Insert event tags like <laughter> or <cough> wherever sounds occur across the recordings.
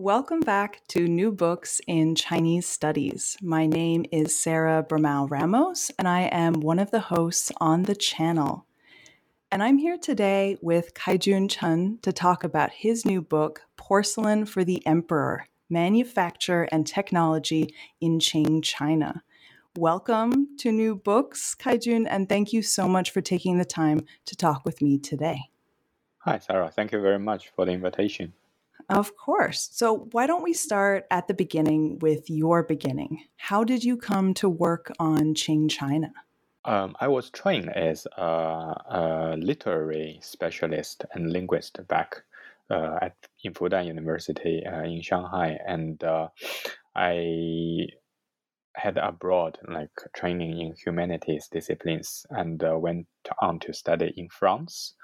Welcome back to New Books in Chinese Studies. My name is Sarah Bramao Ramos, and I am one of the hosts on the channel. And I'm here today with Kaijun Chen to talk about his new book, Porcelain for the Emperor Manufacture and Technology in Qing China. Welcome to New Books, Kaijun, and thank you so much for taking the time to talk with me today. Hi, Sarah. Thank you very much for the invitation. Of course. So, why don't we start at the beginning with your beginning? How did you come to work on Qing China? Um, I was trained as a, a, literary specialist and linguist back uh, at in Fudan University uh, in Shanghai, and uh, I had abroad like training in humanities disciplines, and uh, went on to study in France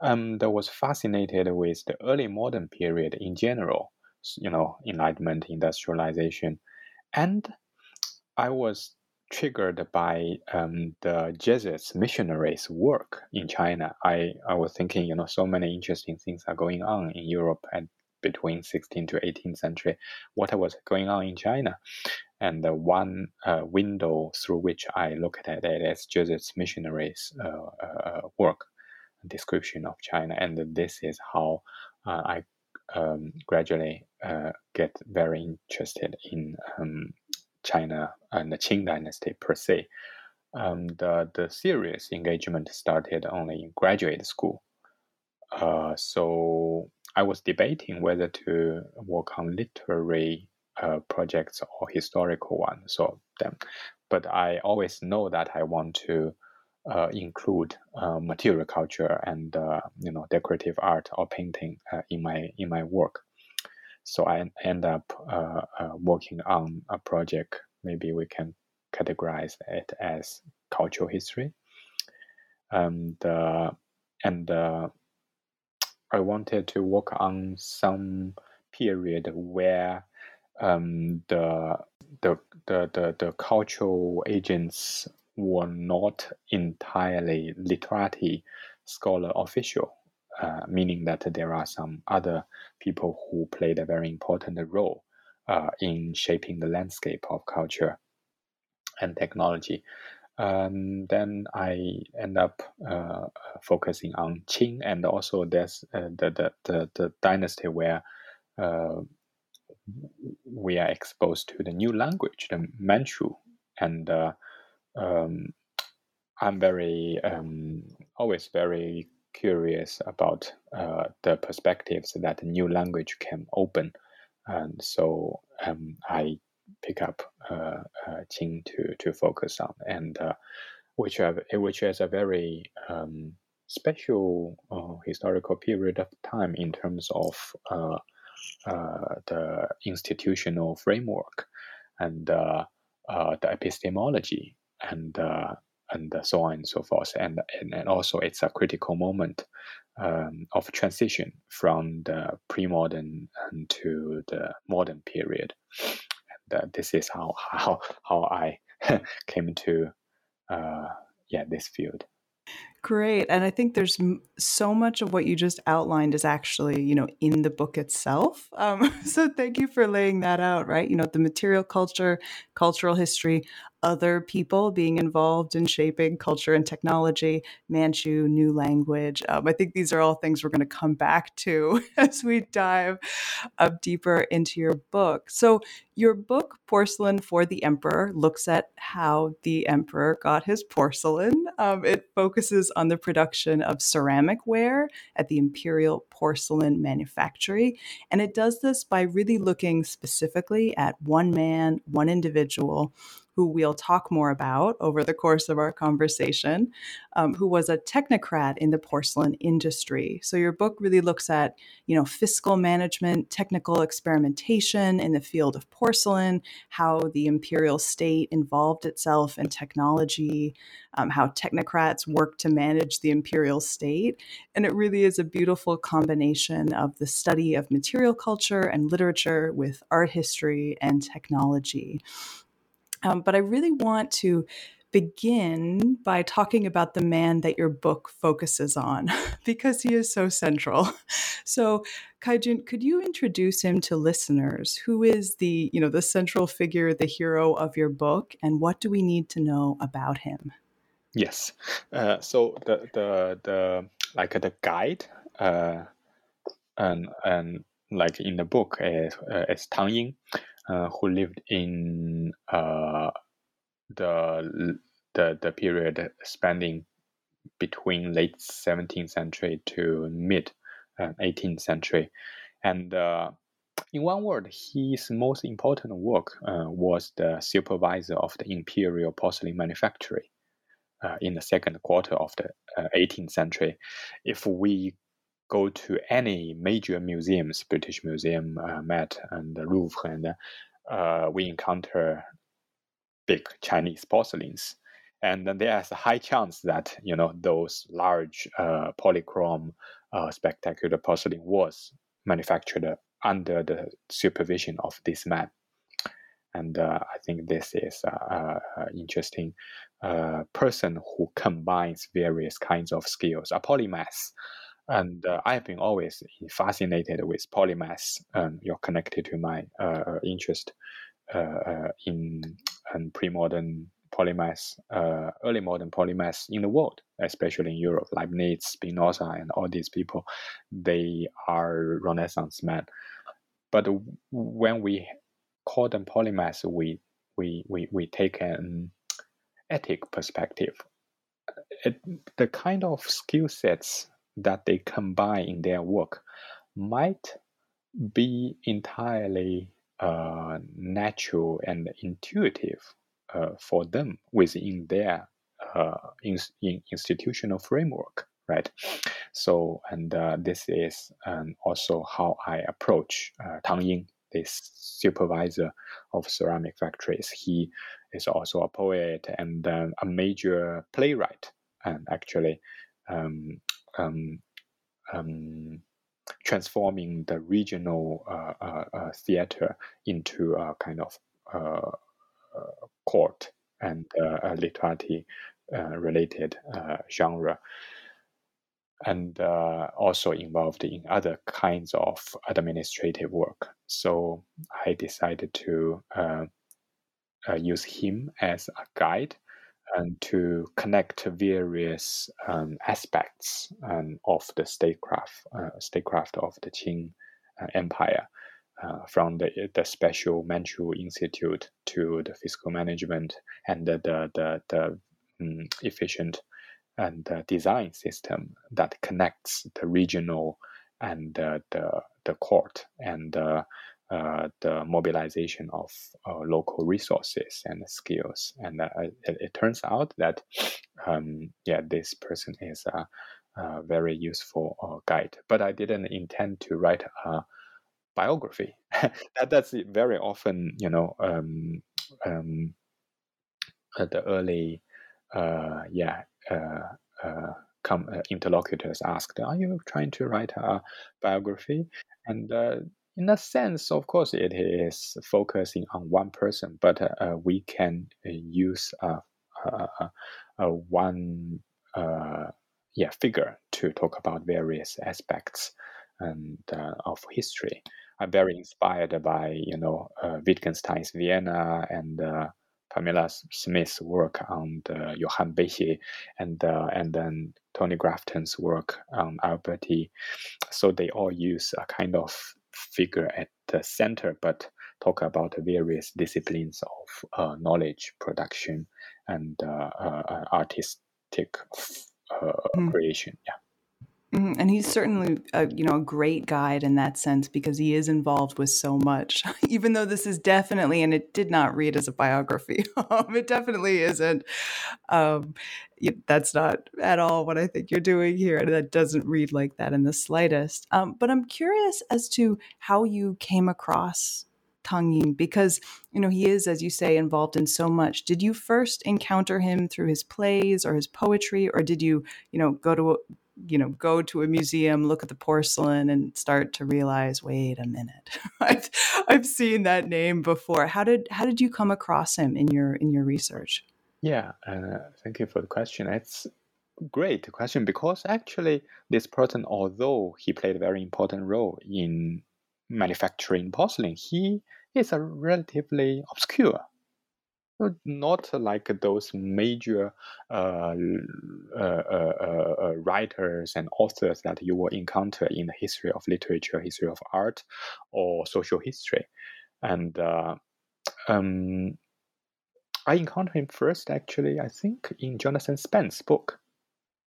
um, that was fascinated with the early modern period in general, you know, Enlightenment, industrialization, and I was triggered by um, the Jesuits missionaries' work in China. I, I was thinking, you know, so many interesting things are going on in Europe at between 16th to 18th century. What was going on in China? And the one uh, window through which I looked at it is Jesuits missionaries' uh, uh, work description of China, and this is how uh, I um, gradually uh, get very interested in um, China and the Qing Dynasty per se. Um, the the serious engagement started only in graduate school, uh, so I was debating whether to work on literary uh, projects or historical ones. So then, but I always know that I want to uh, include uh, material culture and uh, you know decorative art or painting uh, in my in my work. So I end up uh, uh, working on a project. Maybe we can categorize it as cultural history. And and I wanted to work on some period where um, the, the the the the cultural agents were not entirely literati scholar official, uh, meaning that there are some other people who played a very important role uh, in shaping the landscape of culture and technology. Um, then I end up uh, focusing on Qing, and also there's uh, the, the, the the dynasty where uh, we are exposed to the new language, the Manchu, and uh, um, I'm very um, always very curious about uh, the perspectives that new language can open, and so um, I pick up uh, uh, Qing to to focus on, and uh, which have which is a very um, special uh, historical period of time in terms of uh, the institutional framework and the epistemology and uh, and so on and so forth. And, and, and also, it's a critical moment um, of transition from the pre-modern to the modern period. And uh, this is how how how I <laughs> came to uh, yeah this field. Great. And I think there's so much of what you just outlined is actually, you know, in the book itself. Um, <laughs> so thank you for laying that out, right? You know, the material culture, cultural history other people being involved in shaping culture and technology, Manchu, new language. Um, I think these are all things we're going to come back to <laughs> as we dive up deeper into your book. So, your book, Porcelain for the Emperor, looks at how the emperor got his porcelain. Um, it focuses on the production of ceramic ware at the Imperial Porcelain Manufactory. And it does this by really looking specifically at one man, one individual who we'll talk more about over the course of our conversation, um, who was a technocrat in the porcelain industry. So your book really looks at, you know, fiscal management, technical experimentation in the field of porcelain, how the imperial state involved itself in technology, um, how technocrats work to manage the imperial state. And it really is a beautiful combination of the study of material culture and literature with art history and technology. Um, but I really want to begin by talking about the man that your book focuses on <laughs> because he is so central. <laughs> So, Kaijun, could you introduce him to listeners? Who is the, you know, the central figure, the hero of your book, and what do we need to know about him? Yes. Uh, so the the the like the guide uh, and and like in the book is uh, is Tang Ying uh, who lived in uh, the the the period spanning between late 17th century to mid uh, 18th century, and uh, in one word, his most important work uh, was the supervisor of the imperial porcelain manufactory uh, in the second quarter of the 18th century. If we go to any major museums, British Museum, uh, Met, and the Louvre, and uh, we encounter big Chinese porcelains. And then there's a high chance that you know those large uh, polychrome uh, spectacular porcelain was manufactured under the supervision of this man. And uh, I think this is an interesting uh, person who combines various kinds of skills, a polymath. And uh, I've been always fascinated with polymaths. Um, you're connected to my uh, interest uh, uh in um, pre-modern polymaths, uh, early modern polymaths in the world, especially in Europe, Leibniz, Spinoza, and all these people. They are Renaissance men. But when we call them polymaths, we we we, we take an etic perspective. It, the kind of skill sets that they combine in their work might be entirely uh, natural and intuitive uh, for them within their uh, in, in institutional framework, right? So, and uh, this is um, also how I approach uh, Tang Ying, this supervisor of ceramic factories. He is also a poet and um, a major playwright, and actually um, um, um, transforming the regional uh, uh, uh theater into a kind of uh, uh, court and literati related genre. And also involved in other kinds of administrative work. So I decided to use him as a guide and to connect various um, aspects um, of the statecraft, uh, statecraft of the Qing uh, Empire, uh, from the, the special Manchu Institute to the fiscal management and the, the, the, the um, efficient and design system that connects the regional and the, the court and uh, the mobilization of uh, local resources and skills. And uh, it, it, turns out that, <sniffs> um, yeah, this person is a, a very useful uh, guide. But I didn't intend to write a biography. <laughs> that, that's very often, you know, um, um, the early, uh, yeah, come, interlocutors asked, "Are you trying to write a biography?" And in a sense, of course, it is focusing on one person, but uh, we can uh, use uh, one yeah figure to talk about various aspects and of history. I'm very inspired by you know Wittgenstein's Vienna and Pamela Smith's work on the Johann Becher and uh, and then Tony Grafton's work on Alberti. So they all use a kind of figure at the center, but talk about various disciplines of uh, knowledge production and uh, uh artistic mm. creation. Yeah. Mm-hmm. And he's certainly, a, you know, a great guide in that sense because he is involved with so much. <laughs> Even though this is definitely, and it did not read as a biography, <laughs> it definitely isn't. Um, that's not at all what I think you're doing here, and that doesn't read like that in the slightest. Um, but I'm curious as to how you came across Tang Ying because you know he is, as you say, involved in so much. Did you first encounter him through his plays or his poetry, or did you, you know, go to you know go to a museum look at the porcelain and start to realize wait a minute <laughs> I've, I've seen that name before. How did how did you come across him in your in your research? Yeah uh, thank you for the question. It's great question because actually this person although he played a very important role in manufacturing porcelain he is a relatively obscure not like those major uh, uh, uh, uh, writers and authors that you will encounter in the history of literature, history of art, or social history. And uh, um, I encountered him first, actually, I think, in Jonathan Spence's book.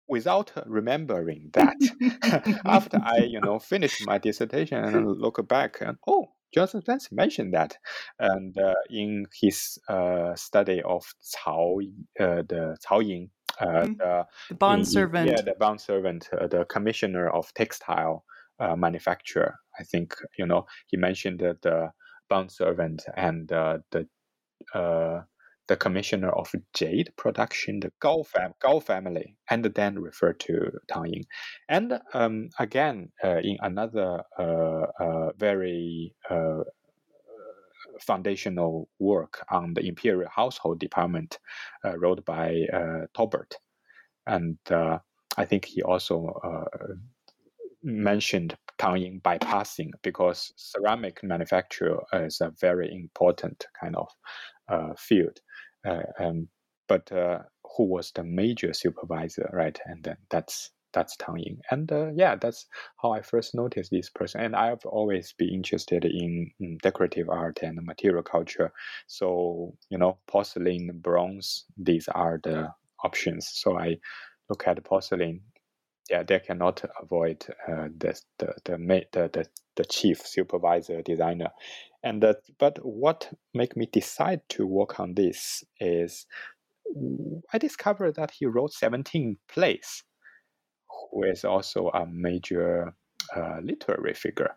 Without remembering that, <laughs> after I, you know, finished my dissertation and look back, and oh, Jonathan Spence mentioned that, and uh, in his uh, study of Cao, uh, the Cao Yin, uh, mm-hmm. the, the, bond in, servant, yeah, the bond servant, uh, the commissioner of textile uh, manufacturer. I think you know he mentioned that the bond servant and the the commissioner of jade production, the Gao, fam- Gao family, and then refer to Tang Ying. And um, again, uh, in another uh, uh, very uh, foundational work on the imperial household department, uh, wrote by Torbert. And I think he also mentioned Tang Ying bypassing because ceramic manufacture is a very important kind of uh, field. Uh, um, but uh, who was the major supervisor, right? And then that's that's Tang Ying. And uh, yeah, that's how I first noticed this person. And I've always been interested in, in, decorative art and material culture. So, you know, porcelain, bronze, these are the options. So I look at porcelain. Yeah, they cannot avoid uh, the, the, the, the, the, the chief supervisor designer and that but what made me decide to work on this is i discovered that he wrote 17 plays who is also a major uh, literary figure.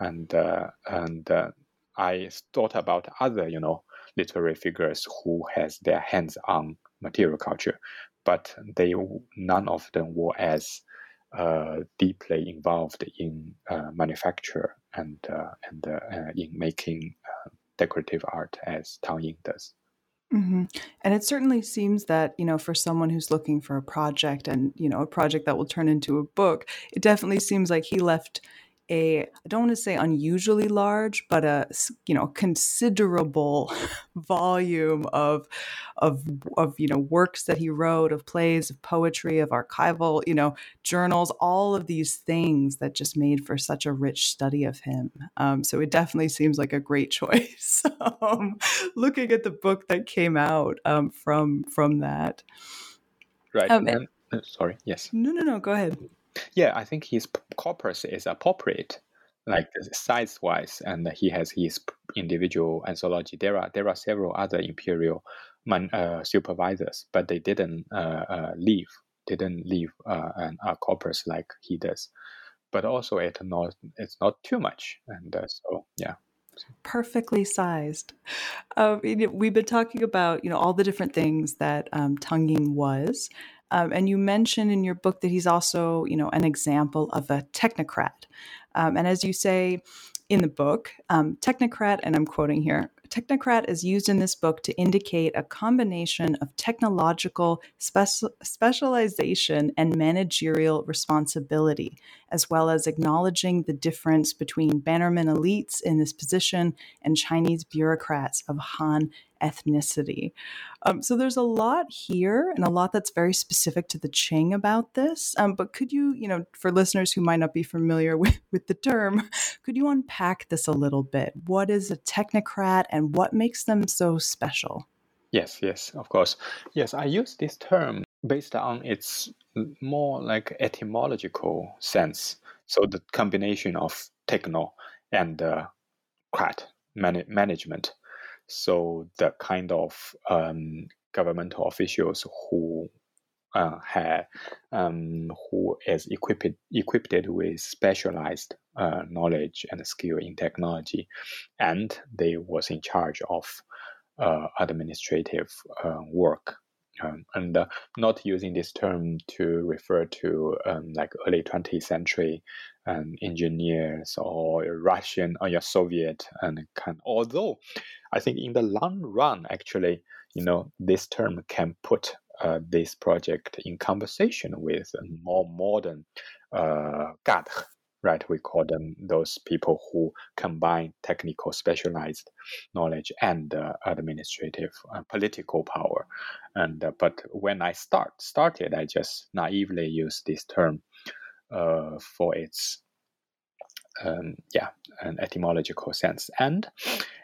And uh, and uh, i thought about other you know literary figures who has their hands on material culture but they none of them were as deeply involved in uh, manufacture and uh, and uh, in making uh, decorative art as Tang Ying does. Mm-hmm. And it certainly seems that, you know, for someone who's looking for a project and, you know, a project that will turn into a book, it definitely seems like he left a I don't want to say unusually large, but a you know considerable <laughs> volume of of of you know works that he wrote, of plays, of poetry, of archival you know journals, all of these things that just made for such a rich study of him. Um, so it definitely seems like a great <laughs> choice. um, looking at the book that came out um, from from that, right? Um, uh, sorry, yes. No, no, no. Go ahead. Yeah, I think his corpus is appropriate, like size wise, and he has his individual anthology. There are there are several other imperial man, uh, supervisors, but they didn't uh, uh, leave didn't leave uh, an, a corpus like he does. But also, it not it's not too much, and uh, so yeah perfectly sized. Um, we've been talking about you know all the different things that um, Tang Ying was, um, and you mention in your book that he's also, you know, an example of a technocrat. Um, and as you say, in the book, um, technocrat, and I'm quoting here technocrat is used in this book to indicate a combination of technological speci- specialization and managerial responsibility, as well as acknowledging the difference between Bannerman elites in this position and Chinese bureaucrats of Han ethnicity. Um, so there's a lot here and a lot that's very specific to the Qing about this. Um, but could you, you know, for listeners who might not be familiar <laughs> with, with the term, could you unpack this a little bit? What is a technocrat and what makes them so special? Yes, yes, of course. Yes, I use this term based on its more like etymological sense. So the combination of techno and uh, crat man- management so the kind of um, governmental officials who uh, um, who is equipped equipped with specialized uh, knowledge and skill in technology, and they was in charge of uh, administrative uh, work. Um, and uh, not using this term to refer to um, like early 20th century um, engineers or Russian or Soviet and kind. Although I think in the long run, actually, you know, this term can put uh, this project in conversation with more modern uh, cadre, right? We call them those people who combine technical specialized knowledge and uh, administrative uh, political power. And uh, but when I start started, I just naively used this term uh, for its um, yeah an etymological sense and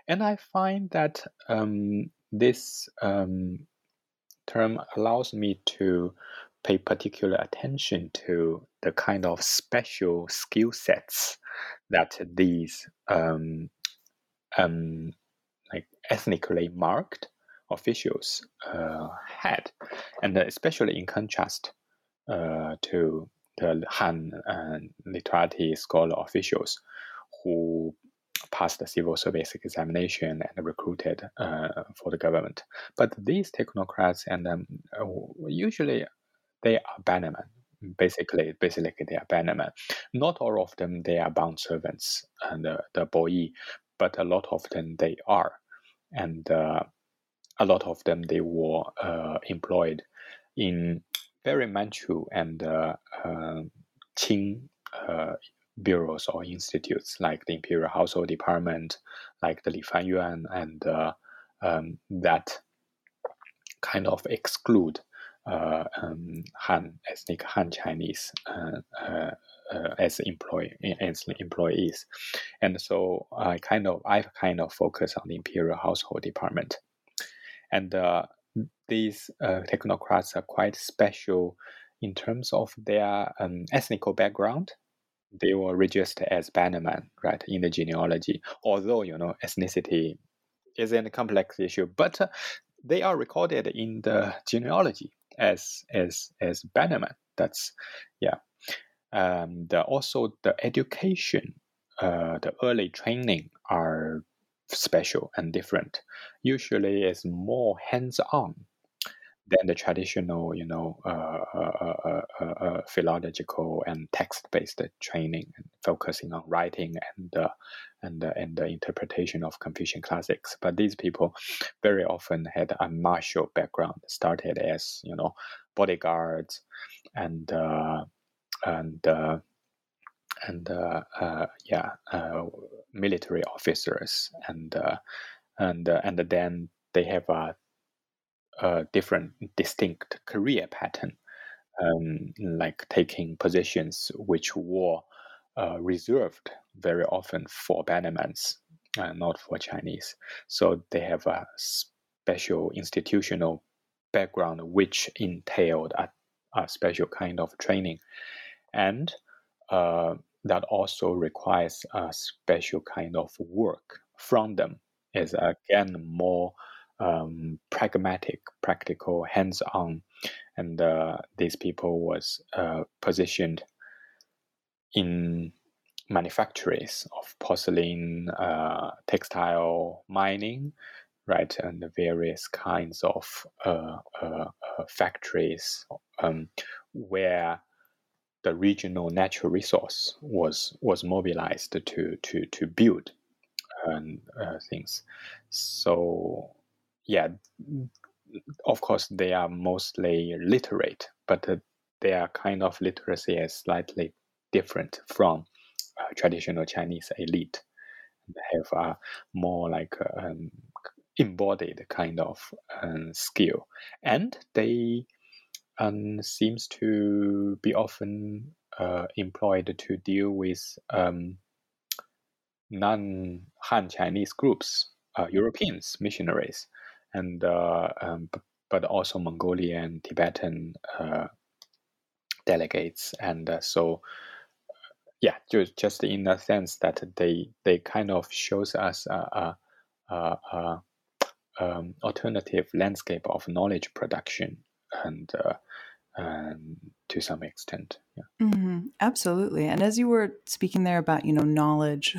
and i find that um, this um, term allows me to pay particular attention to the kind of special skill sets that these um, um, like ethnically marked officials uh, had, and especially in contrast uh, to the Han literati scholar officials who passed the civil service examination and recruited uh, for the government. But these technocrats and um, usually they are bannermen. Basically, basically they are bannermen. Not all of them they are bound servants and uh, the boy, but a lot of them they are, and uh, a lot of them they were uh, employed in very Manchu and uh, uh, Qing uh, bureaus or institutes like the Imperial Household Department, like the Li Fan Yuan, and uh, um, that kind of exclude uh, um, Han ethnic Han Chinese uh, uh, uh as employee as employees, and so I kind of I kind of focus on the Imperial Household Department, and these uh, technocrats are quite special in terms of their um, ethnical background. They were registered as Bannerman, right, in the genealogy. Although you know ethnicity isn't a complex issue, but uh, they are recorded in the genealogy as as as Bannerman. That's yeah. Um, the, also the education, uh, the early training are special and different. Usually, it's more hands-on than the traditional, you know, uh, uh, uh, philological and text-based training, focusing on writing and and and the interpretation of Confucian classics. But these people very often had a martial background, started as you know bodyguards and and and uh, uh, yeah, uh, military officers, and and and then they have a, a different, distinct career pattern, um, like taking positions which were reserved very often for Bannermans, uh, not for Chinese. So they have a special institutional background which entailed a, a special kind of training. And uh, that also requires a special kind of work from them is again more um, pragmatic, practical, hands-on, and uh, these people was uh, positioned in manufactories of porcelain, uh, textile, mining, right, and various kinds of uh, uh, uh, factories um, where the regional natural resource was was mobilized to to to build and uh, things. So yeah, of course they are mostly literate, but uh, their kind of literacy is slightly different from uh, traditional Chinese elite. They have a more like um, embodied kind of um, skill, and they um, seems to be often uh, employed to deal with um, non-Han Chinese groups, uh, Europeans, missionaries, and uh, um, but also Mongolian, Tibetan uh, delegates, and uh, so yeah, just just in the sense that they they kind of shows us a, a, a, a um, alternative landscape of knowledge production. And uh, um, to some extent. Yeah. Mm-hmm. Absolutely. And as you were speaking there about, you know, knowledge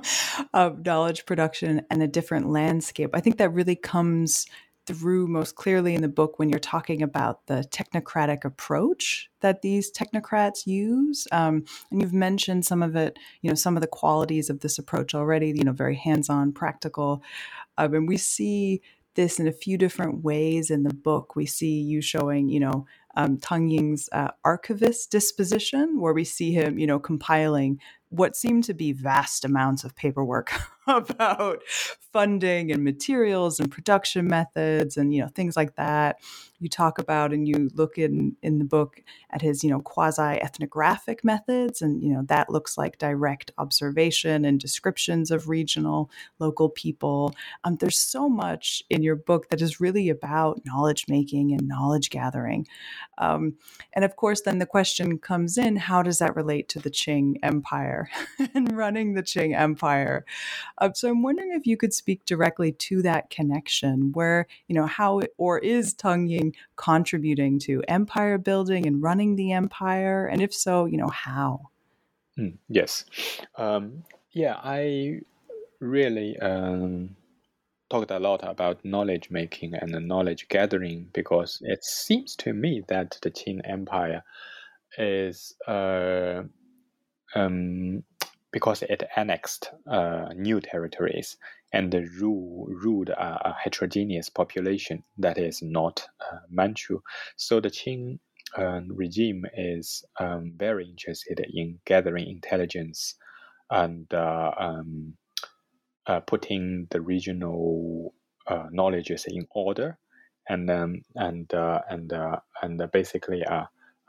<laughs> of knowledge production and a different landscape, I think that really comes through most clearly in the book when you're talking about the technocratic approach that these technocrats use. Um, and you've mentioned some of it, you know, some of the qualities of this approach already, you know, very hands on, practical. Um, and we see this in a few different ways in the book. We see you showing, you know, um, Tang Ying's uh, archivist disposition, where we see him, you know, compiling what seem to be vast amounts of paperwork <laughs> <laughs> about funding and materials and production methods and you know things like that. You talk about and you look in in the book at his you know quasi ethnographic methods and you know that looks like direct observation and descriptions of regional local people. Um, there's so much in your book that is really about knowledge making and knowledge gathering. Um, and of course then the question comes in how does that relate to the qing empire <laughs> and running the qing empire uh, so i'm wondering if you could speak directly to that connection where you know how it, or is Tang Ying contributing to empire building and running the empire? And if so, you know, how? Mm, yes. Um, yeah, I really um, talked a lot about knowledge making and knowledge gathering because it seems to me that the Qing Empire is uh, um, because it annexed uh, new territories and rule, ruled a, a, heterogeneous population that is not uh, Manchu. So the Qing uh, regime is um, very interested in gathering intelligence and uh, um, uh, putting the regional uh, knowledges in order, and um, and and and basically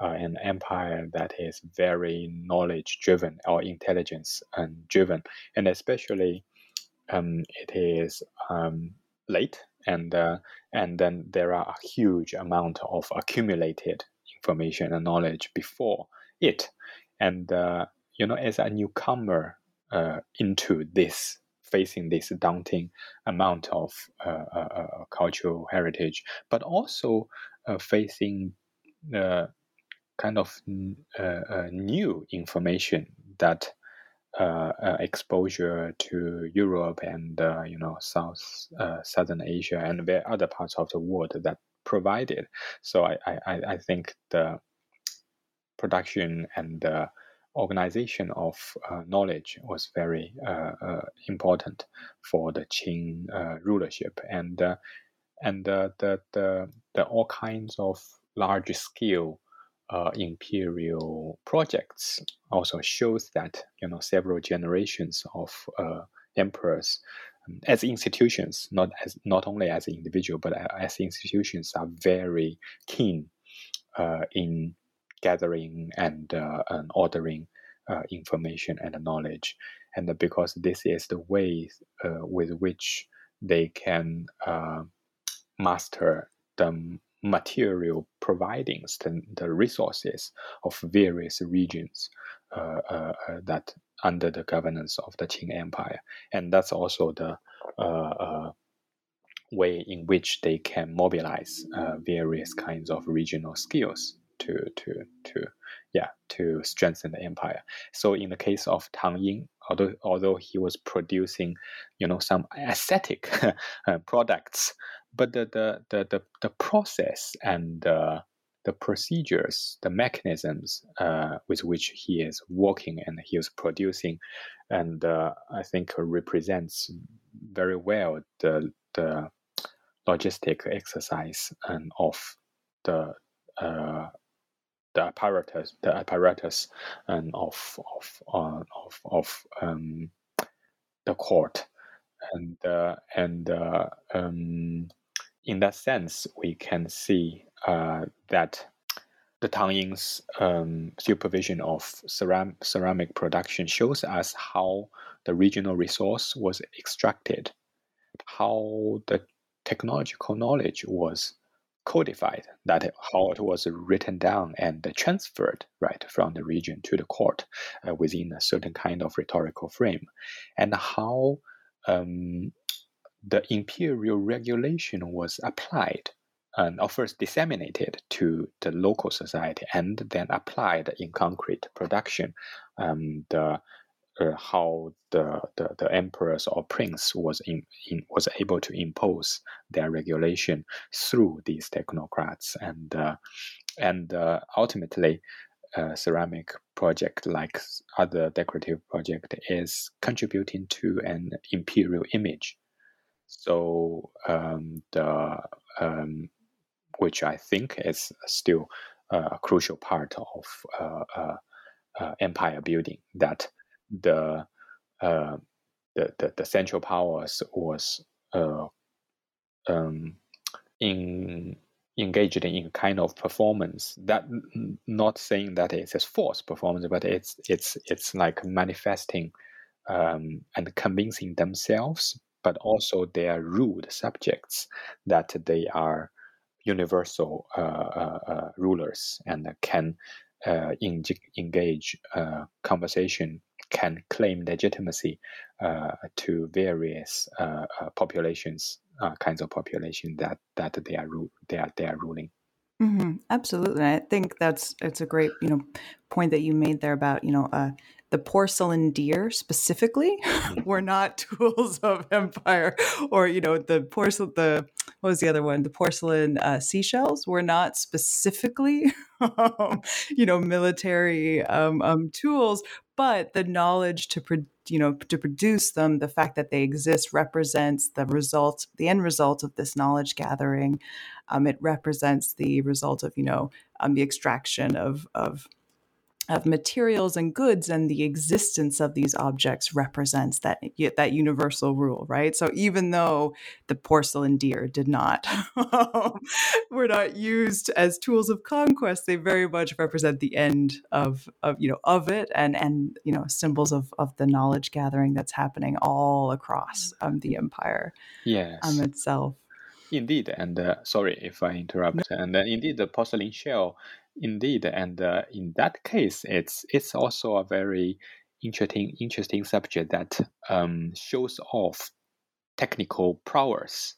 an empire that is very knowledge driven or intelligence driven, and especially um, it is um, late and uh, and then there are a huge amount of accumulated information and knowledge before it. And uh, you know as a newcomer uh, into this facing this daunting amount of uh, uh, uh, cultural heritage but also facing kind of new information that uh, uh, exposure to Europe and uh, you know South Southern Asia and other parts of the world that provided. So I I, I think the production and organization of uh, knowledge was very uh, uh, important for the Qing rulership, and and the, the the all kinds of large scale uh, imperial projects also shows that you know several generations of uh, emperors um, as institutions not as not only as individual but as institutions are very keen uh, in gathering and, uh, and ordering uh, information and knowledge. And because this is the way uh, with which they can master the material providings, the, the resources of various regions uh, uh, uh, that under the governance of the Qing Empire, and that's also the way in which they can mobilize various kinds of regional skills to to to yeah to strengthen the empire. So in the case of Tang Ying, although although he was producing, you know, some aesthetic <laughs> products. But the the the the, the process and uh, the procedures, the mechanisms uh, with which he is working and he is producing, and uh, I think represents very well the the logistic exercise and of the uh, the apparatus, the apparatus, and of of uh, of of um, the court, and uh, and uh, um, in that sense, we can see uh, that the Tang Ying's um, supervision of ceram- ceramic production shows us how the regional resource was extracted, how the technological knowledge was codified, that how it was written down and transferred right from the region to the court uh, within a certain kind of rhetorical frame, and how um, the imperial regulation was applied and first disseminated to the local society and then applied in concrete production. Um, the uh, how the, the, the emperors or prince was in, in, was able to impose their regulation through these technocrats and uh, and uh, ultimately uh, ceramic project like other decorative project is contributing to an imperial image so um, the um, which I think is still a crucial part of uh, uh, empire building. That the uh, the, the, the central powers was uh, um, in engaged in kind of performance that not saying that it's a forced performance but it's it's it's like manifesting um, and convincing themselves but also their ruled subjects that they are universal uh, uh, uh rulers and can uh, engage uh, conversation, can claim legitimacy to various populations, kinds of population that that they are they are they are ruling. Mm-hmm. Absolutely, I think that's it's a great you know point that you made there about you know uh, the porcelain deer specifically <laughs> were not <laughs> tools of empire or you know the porcelain the what was the other one the porcelain uh, seashells were not specifically <laughs> um, you know military um, um, tools but the knowledge to pro- you know to produce them the fact that they exist represents the result the end result of this knowledge gathering. Um, it represents the result of you know um, the extraction of of of materials and goods and the existence of these objects represents that that universal rule right so even though the porcelain deer did not <laughs> were not used as tools of conquest they very much represent the end of of you know of it and and you know symbols of of the knowledge gathering that's happening all across um, the empire yes. um, itself Indeed, and uh, sorry if I interrupt. And uh, indeed, the porcelain shell Indeed, and uh, in that case, it's it's also a very interesting interesting subject that um, shows off technical prowess.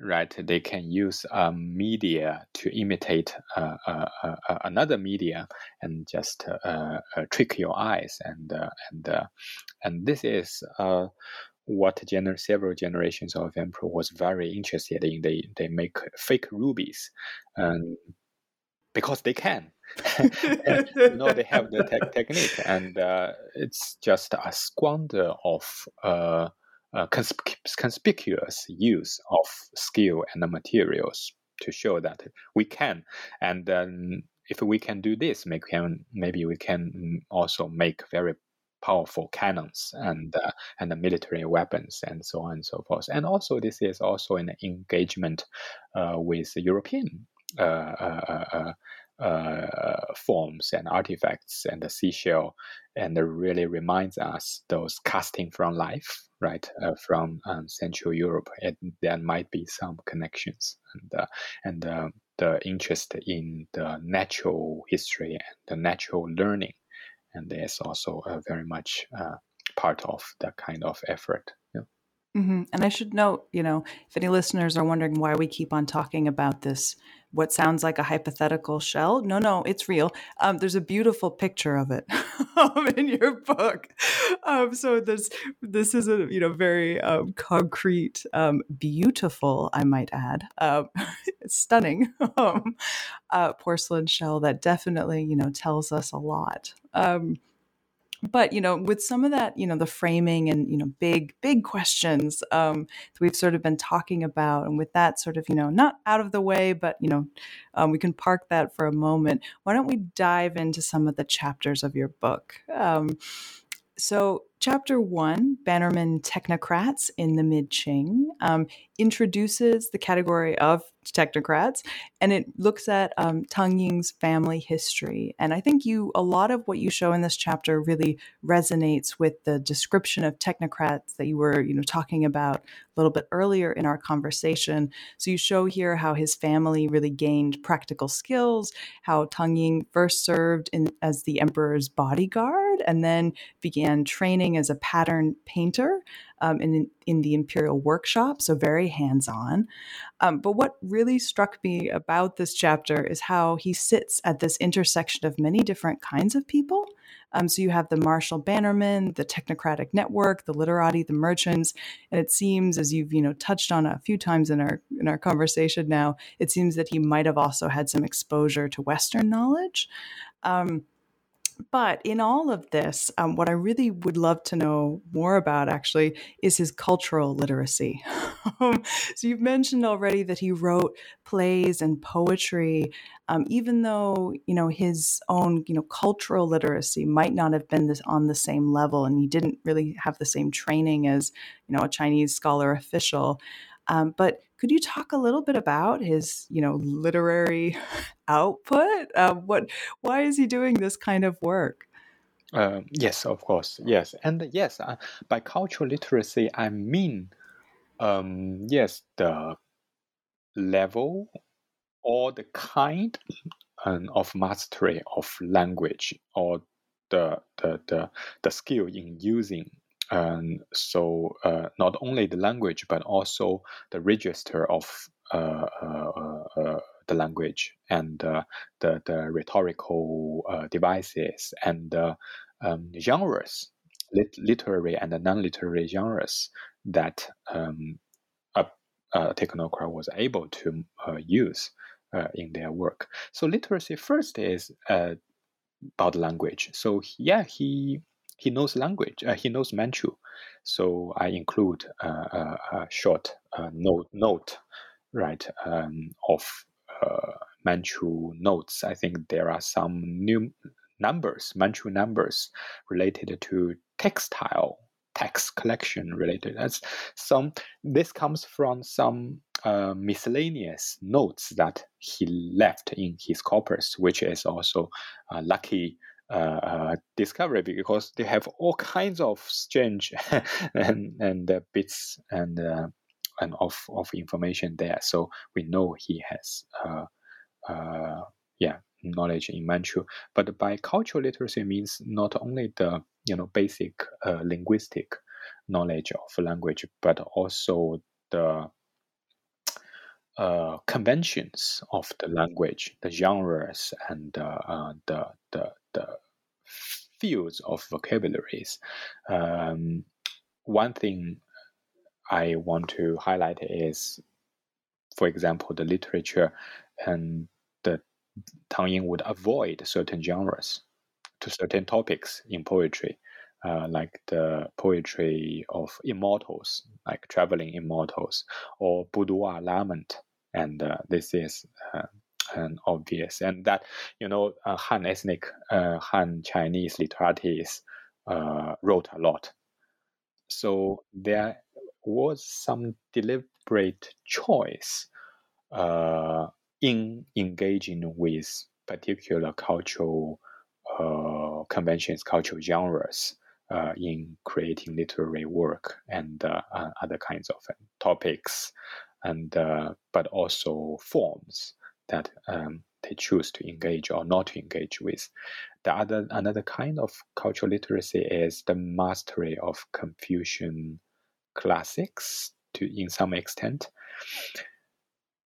Right, they can use um, media to imitate uh, uh, uh, uh another media and just uh, trick your eyes, and and and this is what gener- several generations of emperor was very interested in. They they make fake rubies, and because they can. <laughs> <laughs> you know, they have the te- technique, and uh, it's just a squander of uh, uh, conspicuous use of skill and the materials to show that we can. And then, if we can do this, maybe, can, maybe we can also make very powerful cannons and uh, and the military weapons and so on and so forth. And also, this is also an engagement uh, with European forms and artifacts and the seashell, and it really reminds us those casting from life, right, uh, from um, Central Europe. And there might be some connections, and uh, and uh, the interest in the natural history and the natural learning, and there's also a very much part of that kind of effort. Yeah. Mm-hmm. And I should note, you know, if any listeners are wondering why we keep on talking about this what sounds like a hypothetical shell. No, no, it's real. Um, there's a beautiful picture of it <laughs> um, in your book. Um, so this this is a you know very um, concrete, um, beautiful, I might add, uh, <laughs> stunning um, uh, porcelain shell that definitely you know tells us a lot. But you know with some of that you know the framing and you know big big questions um, that we've sort of been talking about and with that sort of you know not out of the way but you know um, we can park that for a moment why don't we dive into some of the chapters of your book? Um, so chapter one bannerman technocrats in the mid qing um, introduces the category of technocrats and it looks at um, Tang Ying's family history. And I think you, a lot of what you show in this chapter really resonates with the description of technocrats that you were, you know, talking about a little bit earlier in our conversation. So you show here how his family really gained practical skills, how Tang Ying first served in, as the emperor's bodyguard and then began training as a pattern painter um, in, in the Imperial Workshop, so very hands on. Um, but what really struck me about this chapter is how he sits at this intersection of many different kinds of people. Um, so you have the Marshall Bannerman, the Technocratic Network, the literati, the merchants, and it seems, as you've you know touched on a few times in our in our conversation now, it seems that he might have also had some exposure to Western knowledge. Um, but in all of this, um, what I really would love to know more about actually is his cultural literacy. <laughs> so you've mentioned already that he wrote plays and poetry, um, even though you know his own you know cultural literacy might not have been this on the same level, and he didn't really have the same training as you know a Chinese scholar official. Um, but could you talk a little bit about his, you know, literary <laughs> output? Uh, what, why is he doing this kind of work? Uh, yes, of course, yes, and yes, uh, by cultural literacy, I mean, um, yes, the level or the kind um, of mastery of language or the the the, the skill in using and so uh, not only the language but also the register of uh, uh, uh the language and uh, the the rhetorical uh, devices and um, genres, lit- literary and non-literary genres that um, technocrat was able to use in their work. So literacy first is about language. So yeah, he he knows language. Uh, he knows Manchu, so I include uh, a, a, short uh, note note right um, of uh, Manchu notes. I think there are some new numbers, Manchu numbers related to textile text collection related. That's some. This comes from some uh, miscellaneous notes that he left in his corpus, which is also uh, lucky uh, uh, discovery because they have all kinds of strange <laughs> and and uh, bits and uh, and of of information there. So we know he has uh, uh, yeah knowledge in Manchu. But by cultural literacy means not only the you know basic linguistic knowledge of language, but also the uh, conventions of the language, the genres, and uh, the, the the fields of vocabularies. Um, one thing I want to highlight is, for example, the literature and the Tang Ying would avoid certain genres to certain topics in poetry. Uh, like the poetry of immortals, like traveling immortals, or boudoir lament, and uh, this is uh, and obvious, and that you know uh, Han ethnic uh, Han Chinese literates uh, wrote a lot. So there was some deliberate choice uh, in engaging with particular cultural uh, conventions, cultural genres. Uh, in creating literary work and other kinds of topics, and but also forms that um, they choose to engage or not to engage with. The other another kind of cultural literacy is the mastery of Confucian classics to in some extent.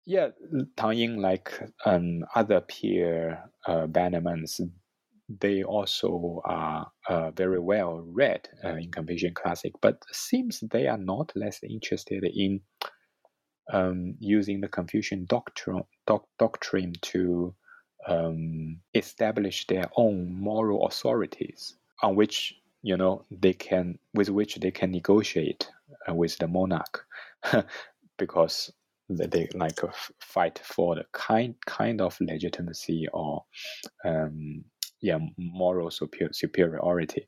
yeah, Tang Ying, like um, other peer uh, Bannermans, they also are uh, very well read uh, in Confucian classic, but seems they are not less interested in um, using the Confucian doctrine, doc, doctrine to um, establish their own moral authorities on which you know they can with which they can negotiate uh, with the monarch. <laughs> Because they like fight for the kind kind of legitimacy or um, yeah moral super, superiority.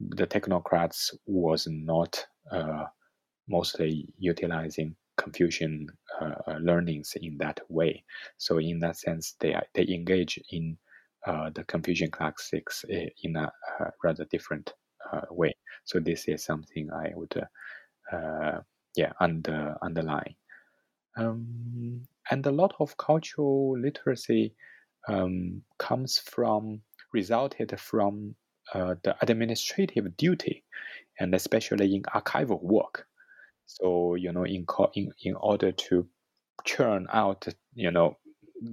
The technocrats was not uh, mostly utilizing Confucian uh, uh, learnings in that way. So in that sense, they they engage in uh, the Confucian classics in a rather different way. So this is something I would yeah under underline. Um, and a lot of cultural literacy um, comes from resulted from uh, the administrative duty, and especially in archival work. So you know, in in in order to churn out, you know,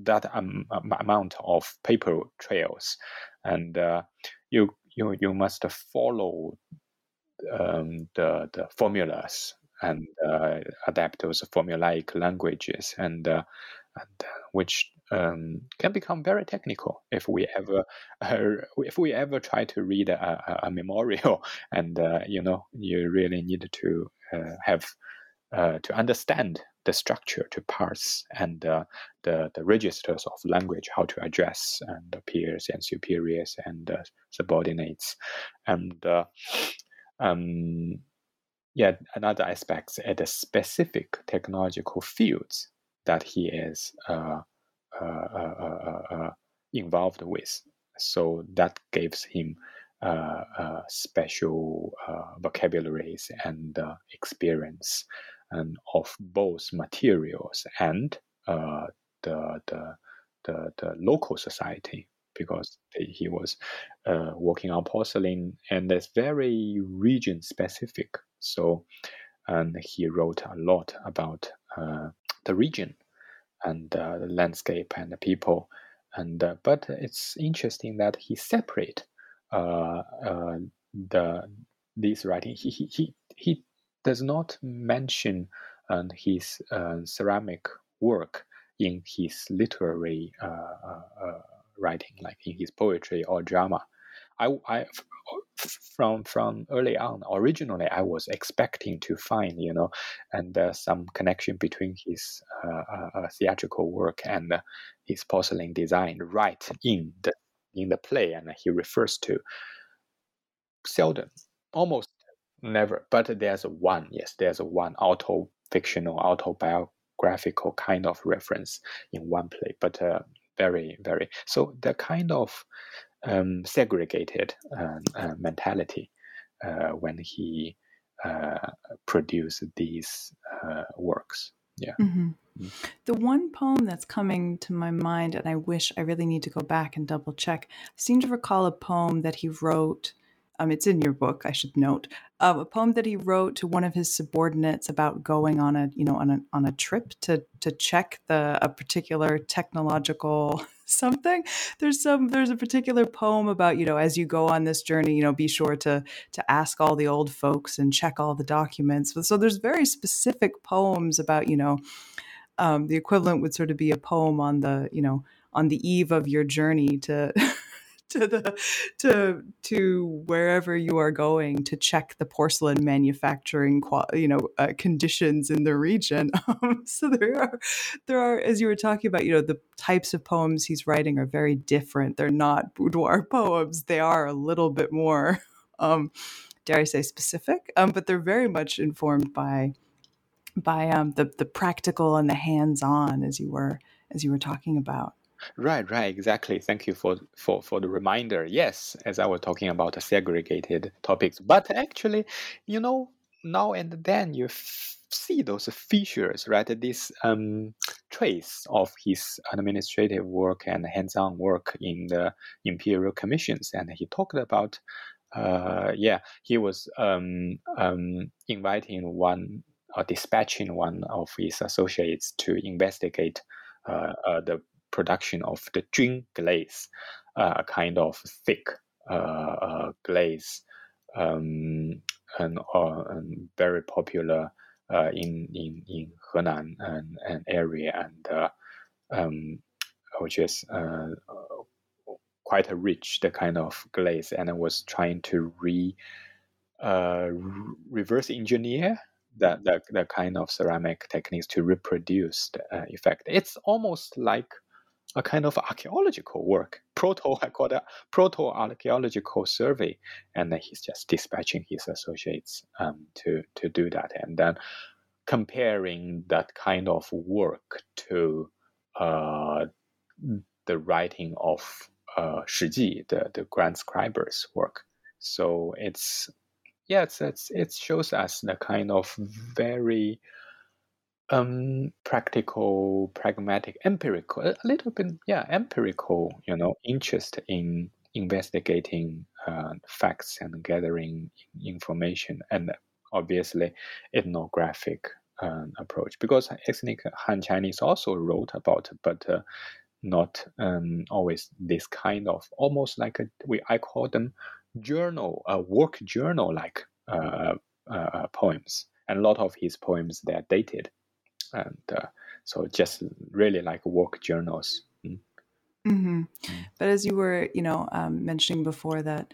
that um, amount of paper trails, and uh, you you you must follow um, the the formulas and uh, adapt those formulaic languages and uh, and uh, which um, can become very technical if we ever <laughs> uh, if we ever try to read a, a, a memorial <laughs> and uh, you know you really need to have uh, to understand the structure to parse and the the registers of language how to address and peers and superiors and subordinates and um, yeah another aspect at the specific technological fields that he is uh, uh, uh, involved with. So that gives him special vocabularies and experience and of both materials and the, the, the, the local society because he was uh, working on porcelain and it's very region specific. So, and he wrote a lot about uh, the region and uh, the landscape and the people. And uh, but it's interesting that he separate uh, uh, the this writing. He, he he he does not mention uh, his ceramic work in his literary writing, like in his poetry or drama. I, I from from early on originally i was expecting to find you know and uh, some connection between his uh, uh, uh theatrical work and uh, his porcelain design right in the in the play and he refers to seldom almost never but there's one yes there's one auto fictional autobiographical kind of reference in one play but uh, very very so the kind of um, segregated uh, uh, mentality uh, when he produced these works. Yeah. Mm-hmm. Mm. The one poem that's coming to my mind, and I wish I really need to go back and double check, I seem to recall a poem that he wrote um, it's in your book, I should note, uh, a poem that he wrote to one of his subordinates about going on a, you know, on a on a trip to to check the a particular technological something. There's some there's a particular poem about, you know, as you go on this journey, you know, be sure to to ask all the old folks and check all the documents. So there's very specific poems about, you know, um, the equivalent would sort of be a poem on the, you know, on the eve of your journey to <laughs> to the to to wherever you are going to check the porcelain manufacturing you know uh, conditions in the region. <laughs> Um, so there are there are as you were talking about you know the types of poems he's writing are very different. They're not boudoir <laughs> poems. They are a little bit more um, dare i say specific um, but they're very much informed by by um, the the practical and the hands on as you were as you were talking about Right, right, exactly. Thank you for for for the reminder. Yes, as I was talking about segregated topics, but actually, you know, now and then you f- see those features, right? This um, trace of his administrative work and hands-on work in the imperial commissions, and he talked about. Uh, yeah, he was um, um, inviting one uh, dispatching one of his associates to investigate uh, uh, the production of the Jun glaze, a kind of thick glaze, um, and, and, very popular in in in Henan and, and area and um, which is quite a rich the kind of glaze, and I was trying to re uh, reverse engineer that, that that kind of ceramic techniques to reproduce the uh, effect. It's almost like a kind of archaeological work, <laughs> proto I call it proto archaeological survey, and then he's just dispatching his associates um, to to do that, and then comparing that kind of work to uh, the writing of uh, Shiji, the, the grand scriber's work. So it's yeah, it's, it's it shows us the kind of very um practical, pragmatic, empirical, a little bit yeah, empirical, you know, interest in investigating uh, facts and gathering information, and obviously ethnographic uh, approach. Because ethnic Han Chinese also wrote about, but uh, not um, always this kind of almost like a we I call them journal, uh, work journal like uh, uh, poems, and a lot of his poems they are dated, and uh, so just really like work journals. Mm. Mm-hmm. But as you were, you know, um, mentioning before that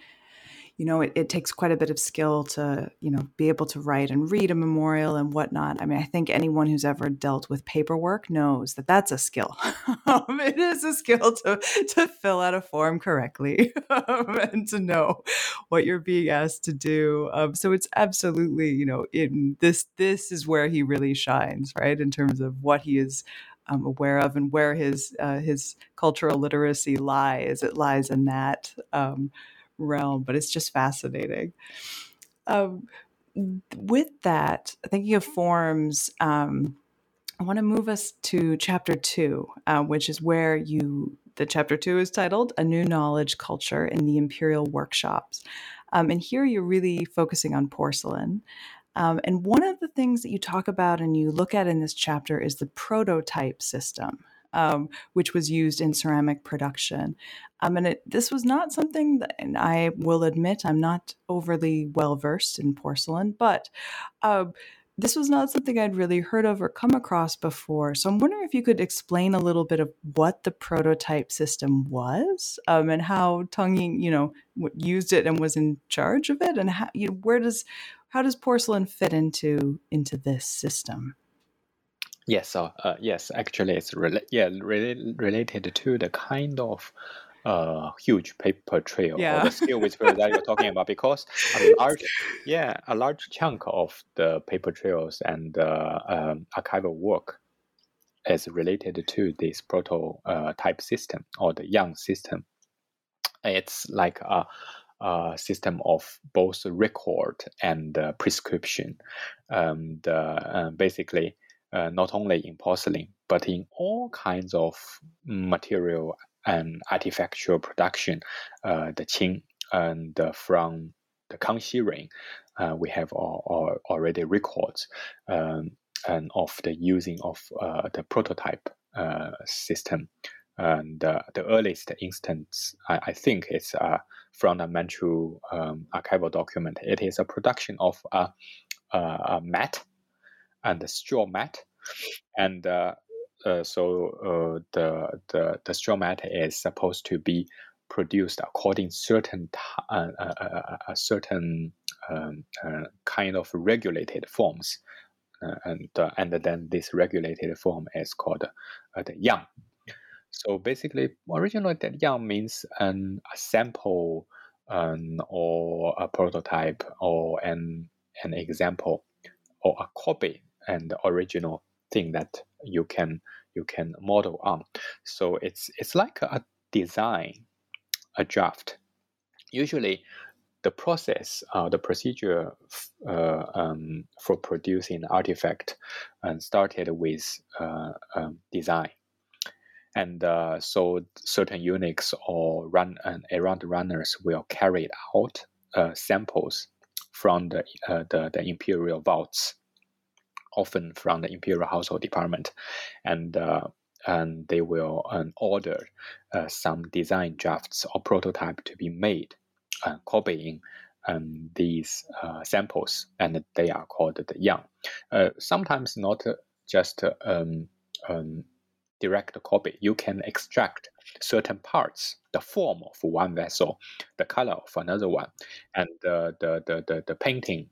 you know, it, it, takes quite a bit of skill to, you know, be able to write and read a memorial and whatnot. I mean, I think anyone who's ever dealt with paperwork knows that that's a skill. <laughs> um, it is a skill to to fill out a form correctly <laughs> um, and to know what you're being asked to do. Um, so it's absolutely, you know, in this this is where he really shines, right, in terms of what he is um, aware of and where his uh, his cultural literacy lies. It lies in that. Um, realm, but it's just fascinating. Um, with that, thinking of forms, um, I want to move us to chapter two, uh, which is where you, the chapter two is titled A New Knowledge Culture in the Imperial Workshops. Um, and here you're really focusing on porcelain. Um, and one of the things that you talk about and you look at in this chapter is the prototype system um, which was used in ceramic production. Um, and it, this was not something that, and I will admit, I'm not overly well versed in porcelain, but uh, this was not something I'd really heard of or come across before. So I'm wondering if you could explain a little bit of what the prototype system was um, and how Tang you know, used it and was in charge of it, and how, you know, where does how does porcelain fit into into this system? Yes, so uh, yes, actually, it's rela- yeah rela- related to the kind of uh, huge paper trail yeah. or the skill which that you're talking about because a <laughs> large yeah a large chunk of the paper trails and uh, um, archival work is related to this prototype system or the Yang system. It's like a, a system of both record and uh, prescription. Um, the, uh, basically, uh, not only in porcelain, but in all kinds of material and artifactual production. Uh, the Qing and uh, from the Kangxi reign, uh, we have all, all already records um, and of the using of uh, the prototype uh, system. And the earliest instance, I, I think, is from the Manchu um, archival document. It is a production of a, a mat and the straw mat, and uh, uh, so uh, the the the straw mat is supposed to be produced according certain uh, uh, uh, a certain um, kind of regulated forms, and and then this regulated form is called the yang. So basically, originally that yang means an a sample um, or a prototype or an an example or a copy and the original thing that you can you can model on. So it's it's like a design, a draft. Usually, the process, uh, the procedure uh, um, for producing artifact, and started with uh, um, design, and uh, so certain eunuchs or run and around runners will carry out uh, samples from the, uh, the the imperial vaults often from the Imperial Household Department, and uh, and they will um, order uh, some design drafts or prototype to be made, uh, copying um, these uh, samples, and they are called the yang. Uh, sometimes not just um, um, direct copy. You can extract certain parts, the form of one vessel, the color of another one, and the the the, the painting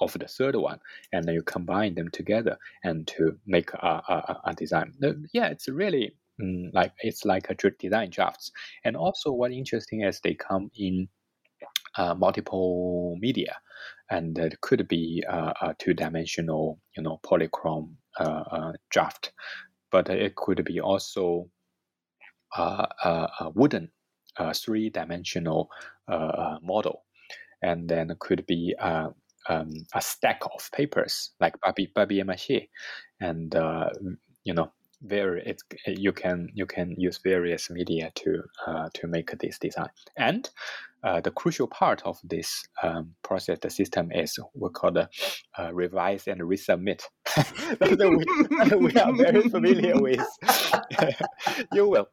of the third one, and then you combine them together and to make a, a, a design. Yeah, it's really mm, like it's like a design drafts. And also, what interesting is they come in uh, multiple media, and it could be uh, a two-dimensional, you know, polychrome uh, uh draft, but it could be also uh, a wooden three-dimensional uh, model, and then it could be um, a stack of papers like babi papier mache, and uh, you know, very it's you can you can use various media to uh, to make this design. And uh, the crucial part of this um, process, the system is we call the uh, revise and resubmit. <laughs> we, we are very familiar with. <laughs> you will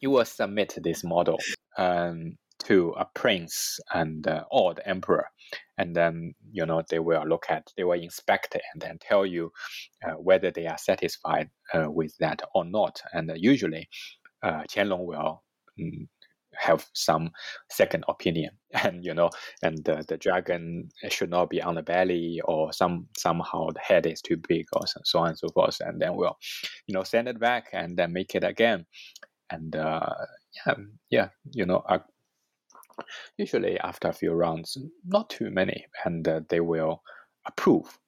you will submit this model um, to a prince and uh, or the emperor, and then you know they will look at, they will inspect and then tell you uh, whether they are satisfied uh, with that or not. And usually, uh, Qianlong will. Mm, have some second opinion <laughs> and you know and the, the dragon should not be on the belly or some somehow the head is too big or so, so on and so forth and then we'll you know send it back and then make it again and uh, yeah yeah you know a usually after a few rounds, not too many, and uh, they will approve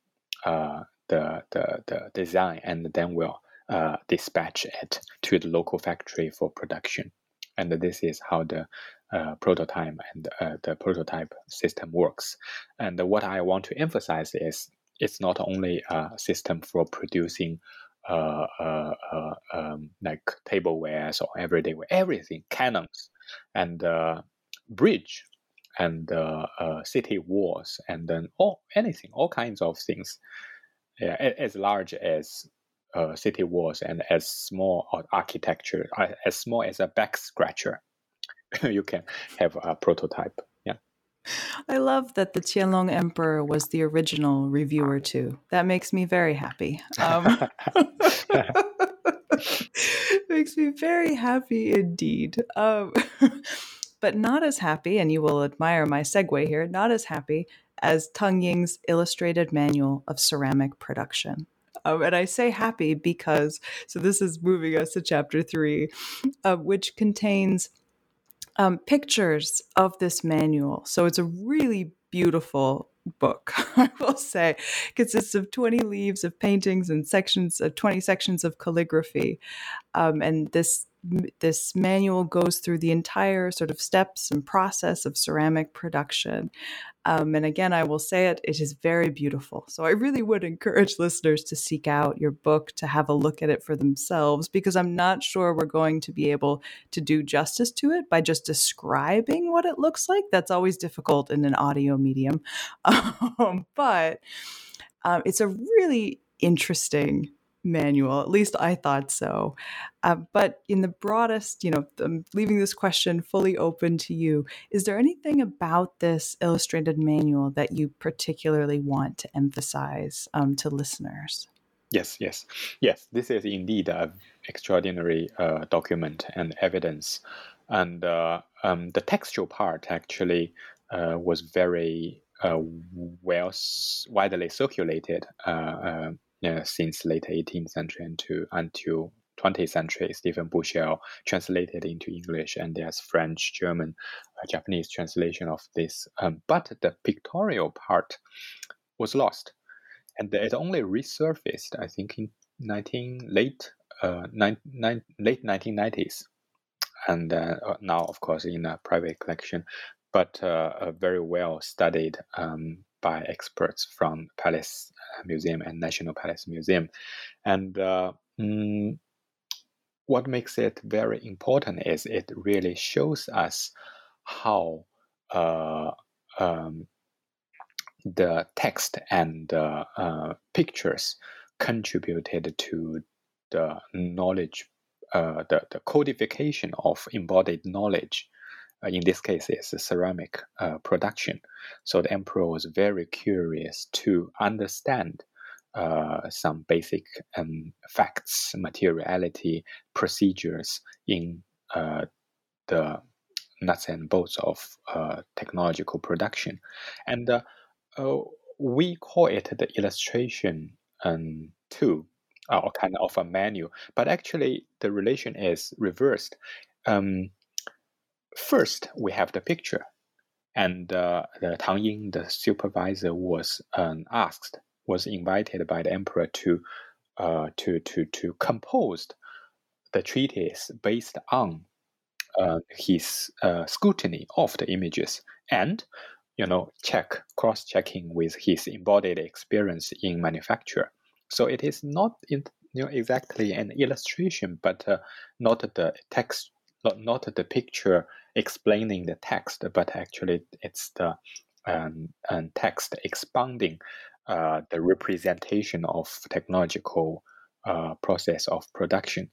uh, the, the, the design and then will uh, dispatch it to the local factory for production. And this is how the uh, prototype and uh, the prototype system works. And what I want to emphasize is it's not only a system for producing uh, uh, uh, um, like tablewares or everyday everything, cannons, and uh, bridge and uh, uh, city walls and then all anything, all kinds of things, yeah, as large as uh, city walls and as small architecture, as small as a back scratcher, <laughs> you can have a prototype. Yeah. I love that the Qianlong Emperor was the original reviewer too. That makes me very happy. Um, <laughs> <laughs> makes me very happy indeed. Um, but not as happy, and you will admire my segue here, not as happy as Tang Ying's illustrated manual of ceramic production. Um, and I say happy because, so this is moving us to chapter three, uh, which contains um, pictures of this manual. So it's a really beautiful book, <laughs> I will say. It consists of 20 leaves of paintings and sections of 20 sections of calligraphy. Um, and this this manual goes through the entire sort of steps and process of ceramic production. Um, and again, I will say it, it is very beautiful. So I really would encourage listeners to seek out your book to have a look at it for themselves because I'm not sure we're going to be able to do justice to it by just describing what it looks like. That's always difficult in an audio medium. <laughs> Um, but um, it's a really interesting manual. At least I thought so. Uh, but in the broadest, you know, I'm leaving this question fully open to you. Is there anything about this illustrated manual that you particularly want to emphasize um, to listeners? Yes, yes, yes. This is indeed an extraordinary uh, document and evidence, and uh, um, the textual part actually uh, was very uh, well widely circulated uh, uh, since late 18th century into until 20th century, Stephen Bushell translated into English, and there's French, German, uh, Japanese translation of this. Um, but the pictorial part was lost, and it only resurfaced, I think, in 19 late uh, nine, nine, late 1990s, and uh, now, of course, in a private collection, but uh, a very well studied um, by experts from Palace uh, Museum and National Palace Museum. And uh, mm, what makes it very important is it really shows us how uh, um, the text and uh, uh, pictures contributed to the knowledge, uh, the, the codification of embodied knowledge. Uh, in this case, is ceramic uh, production. So the emperor was very curious to understand uh, some basic um, facts, materiality, procedures in uh, the nuts and bolts of uh, technological production. And uh, we call it the illustration um, tool or kind of a manual, but actually the relation is reversed. Um, first, we have the picture, and uh, the Tang Ying, the supervisor, was um, asked, was invited by the emperor to, uh, to to to compose the treatise based on uh, his uh, scrutiny of the images and you know check cross checking with his embodied experience in manufacture. So it is not in, you know exactly an illustration but uh, not the text not, not the picture explaining the text but actually it's the um, um, text expounding uh, the representation of technological uh, process of production.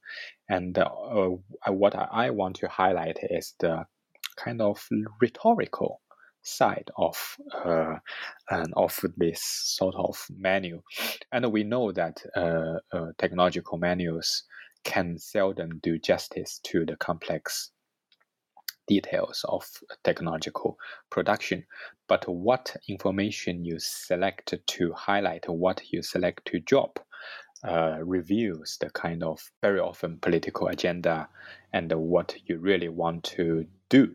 And uh, uh, what I want to highlight is the kind of rhetorical side of uh, and of this sort of menu. And we know that uh, uh, technological manuals can seldom do justice to the complex details of technological production. But what information you select to highlight, what you select to drop, uh, reveals the kind of very often political agenda and what you really want to do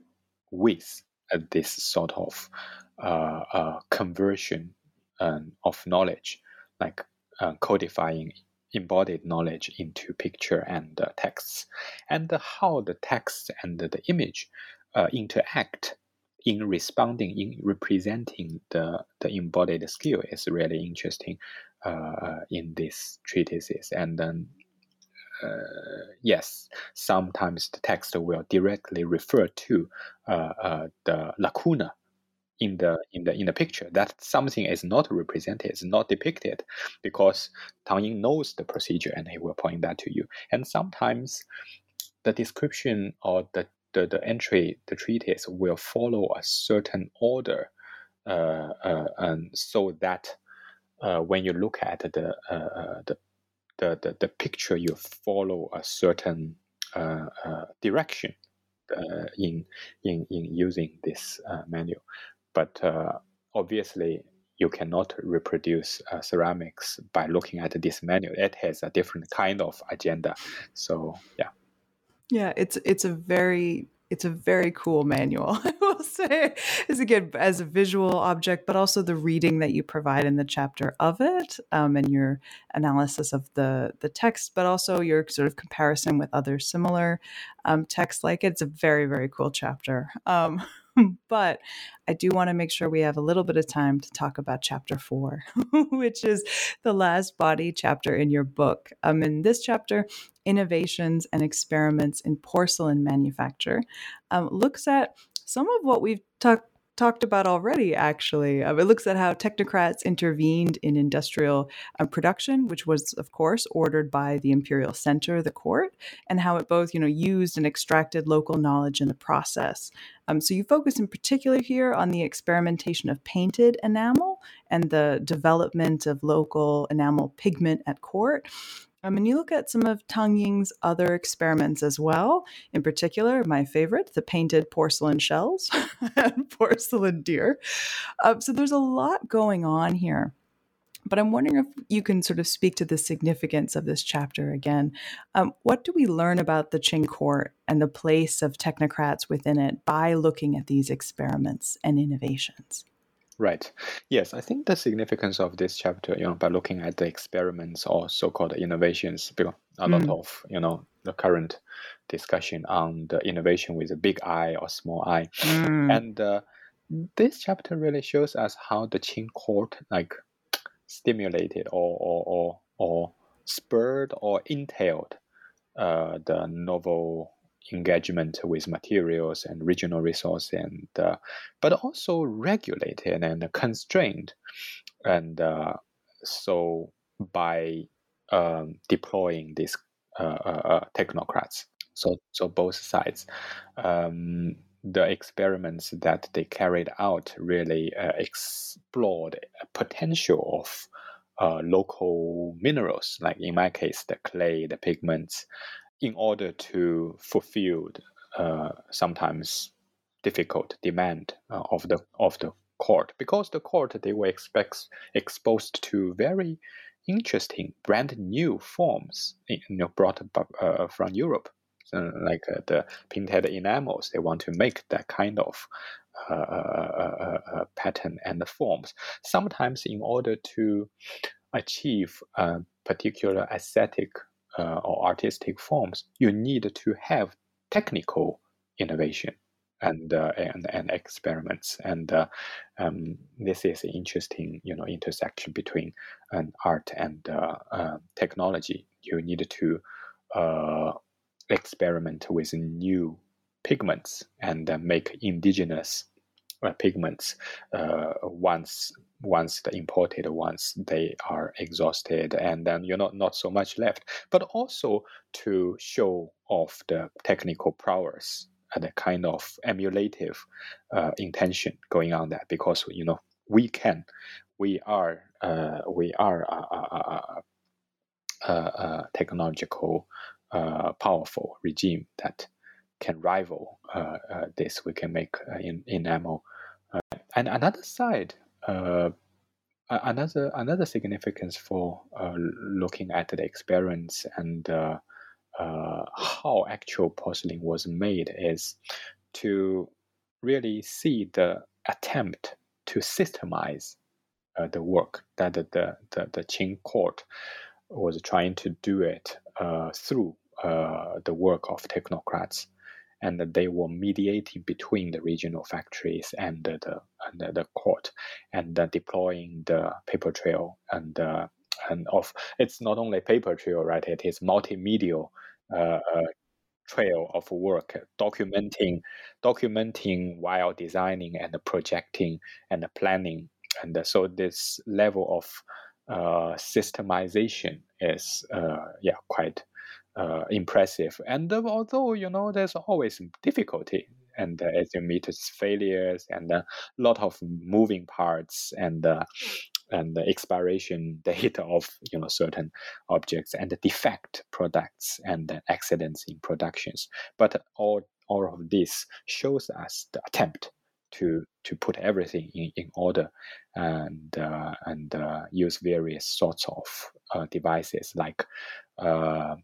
with uh, this sort of uh, uh conversion um, of knowledge, like uh, codifying embodied knowledge into picture and texts, and how the text and the image interact in responding, in representing the, the embodied skill is really interesting uh, in these treatises. And then, uh, yes, sometimes the text will directly refer to uh, uh, the lacuna in the in the in the picture that something is not represented, is not depicted, because Tang Ying knows the procedure and he will point that to you. And sometimes the description or the the, the entry, the treatise will follow a certain order, uh, uh, and so that uh, when you look at the, uh, uh, the, the, the, the, picture, you follow a certain uh, direction in, in, in using this manual. But obviously, you cannot reproduce uh, ceramics by looking at this manual. It has a different kind of agenda. So yeah. Yeah, it's it's a very it's a very cool manual, <laughs> I will say, is again as a visual object, but also the reading that you provide in the chapter of it, um, and your analysis of the the text, but also your sort of comparison with other similar um, texts like it. It's a very very cool chapter. Um, <laughs> <laughs> but I do want to make sure we have a little bit of time to talk about chapter four, <laughs> which is the last body chapter in your book. Um, in this chapter, Innovations and Experiments in Porcelain Manufacture um, looks at some of what we've talked talked about already, actually. Um, it looks at how technocrats intervened in industrial uh, production, which was, of course, ordered by the imperial center, the court, and how it both, you know, used and extracted local knowledge in the process. Um, so you focus in particular here on the experimentation of painted enamel and the development of local enamel pigment at court. Um, and you look at some of Tang Ying's other experiments as well. In particular, my favorite, the painted porcelain shells <laughs> and porcelain deer. Um, so there's a lot going on here. But I'm wondering if you can sort of speak to the significance of this chapter again. Um, what do we learn about the Qing court and the place of technocrats within it by looking at these experiments and innovations? Right. Yes, I think the significance of this chapter, you know, by looking at the experiments or so-called innovations, because a lot mm. of, you know, the current discussion on the innovation with a big I or small I, mm. and uh, this chapter really shows us how the Qing court like stimulated or or or, or spurred or entailed uh, the novel engagement with materials and regional resource and uh, but also regulated and constrained and uh, so by um, deploying these uh, uh, uh, technocrats. So, so both sides. Um, the experiments that they carried out really uh, explored potential of uh, local minerals, like in my case, the clay, the pigments, in order to fulfill uh, sometimes difficult demand uh, of the of the court. Because the court they were exposed to very interesting brand new forms you know brought uh, from Europe. Like uh, the painted enamels they want to make that kind of uh, uh, uh, pattern and forms. Sometimes in order to achieve a particular aesthetic or artistic forms you need to have technical innovation and uh, and, and experiments. And uh, um, this is an interesting you know intersection between an art and uh, uh technology. You need to uh, experiment with new pigments and uh, make indigenous pigments once once the imported ones they are exhausted and then you're not not so much left. But also to show off the technical prowess and a kind of emulative uh, intention going on there because you know we can we are uh, we are a, a, a, a technological uh, powerful regime that can rival uh, uh, this we can make uh, in enamel and another side another another significance for looking at the experience and how actual porcelain was made is to really see the attempt to systemize uh, the work that the, the, the, the, Qing court was trying to do it uh, through uh, the work of technocrats. And they were mediating between the regional factories and the, and the court and deploying the paper trail and uh, and of it's not only paper trail, right? It is multimedia uh, uh, trail of work, documenting, documenting while designing and projecting and planning, and so this level of uh, systemization is uh, yeah quite uh, impressive. And although you know there's always difficulty, and uh, as you meet failures and a lot of moving parts and and the expiration <laughs> date of you know certain objects and the defect products and accidents in productions but all all of this shows us the attempt to to put everything in, in order and uh, and uh, use various sorts of uh, devices like uh,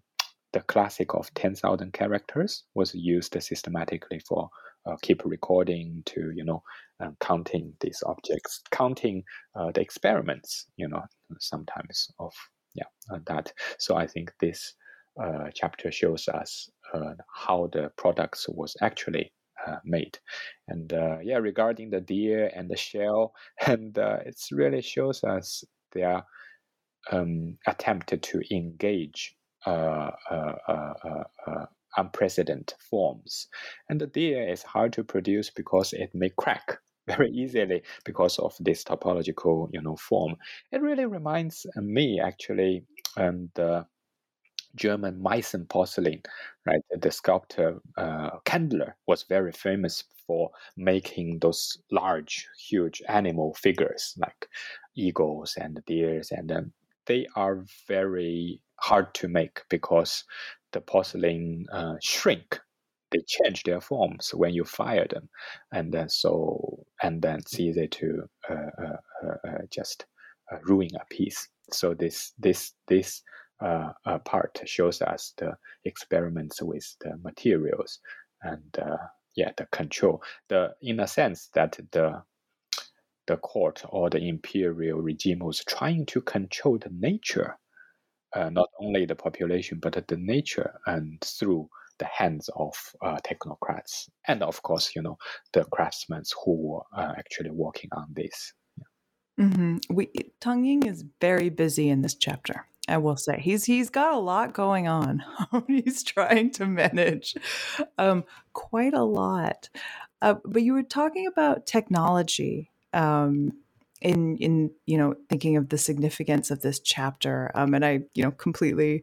the classic of 10,000 characters was used systematically for uh, keep recording to you know uh, counting these objects counting uh, the experiments you know sometimes of yeah uh, that. So i think this uh, chapter shows us uh, how the products was actually made. And yeah regarding the deer and the shell <laughs> and it really shows us their um, attempt to engage uh, uh, uh, unprecedented forms. And the deer is hard to produce because it may crack <laughs> very easily because of this topological, you know, form. It really reminds me actually um, the German Meissen porcelain, right? The sculptor uh, Kandler was very famous for making those large, huge animal figures like eagles and deers, and um, they are very hard to make because the porcelain uh, shrink. They change their forms when you fire them. And then so and then it's easy to uh, uh, uh, uh just ruin a piece. So this this this part shows us the experiments with the materials and yeah the control. The in a sense that the the court or the imperial regime was trying to control the nature uh, not only the population but the nature and through the hands of uh, technocrats and of course you know the craftsmen who were uh, actually working on this mm-hmm. we tang ying is very busy in this chapter I will say he's he's got a lot going on. <laughs> he's trying to manage um, quite a lot. Uh, but you were talking about technology um, in in you know thinking of the significance of this chapter, um, and I you know completely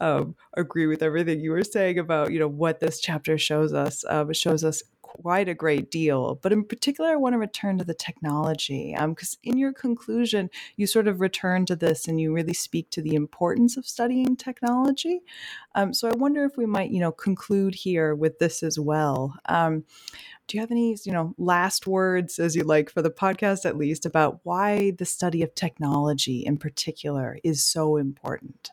um, agree with everything you were saying about you know what this chapter shows us. Um, it shows us quite a great deal. But in particular, I want to return to the technology because um, in your conclusion, you sort of return to this and you really speak to the importance of studying technology. Um, so I wonder if we might, you know, conclude here with this as well. Um, do you have any, you know, last words, as you like, for the podcast at least, about why the study of technology in particular is so important?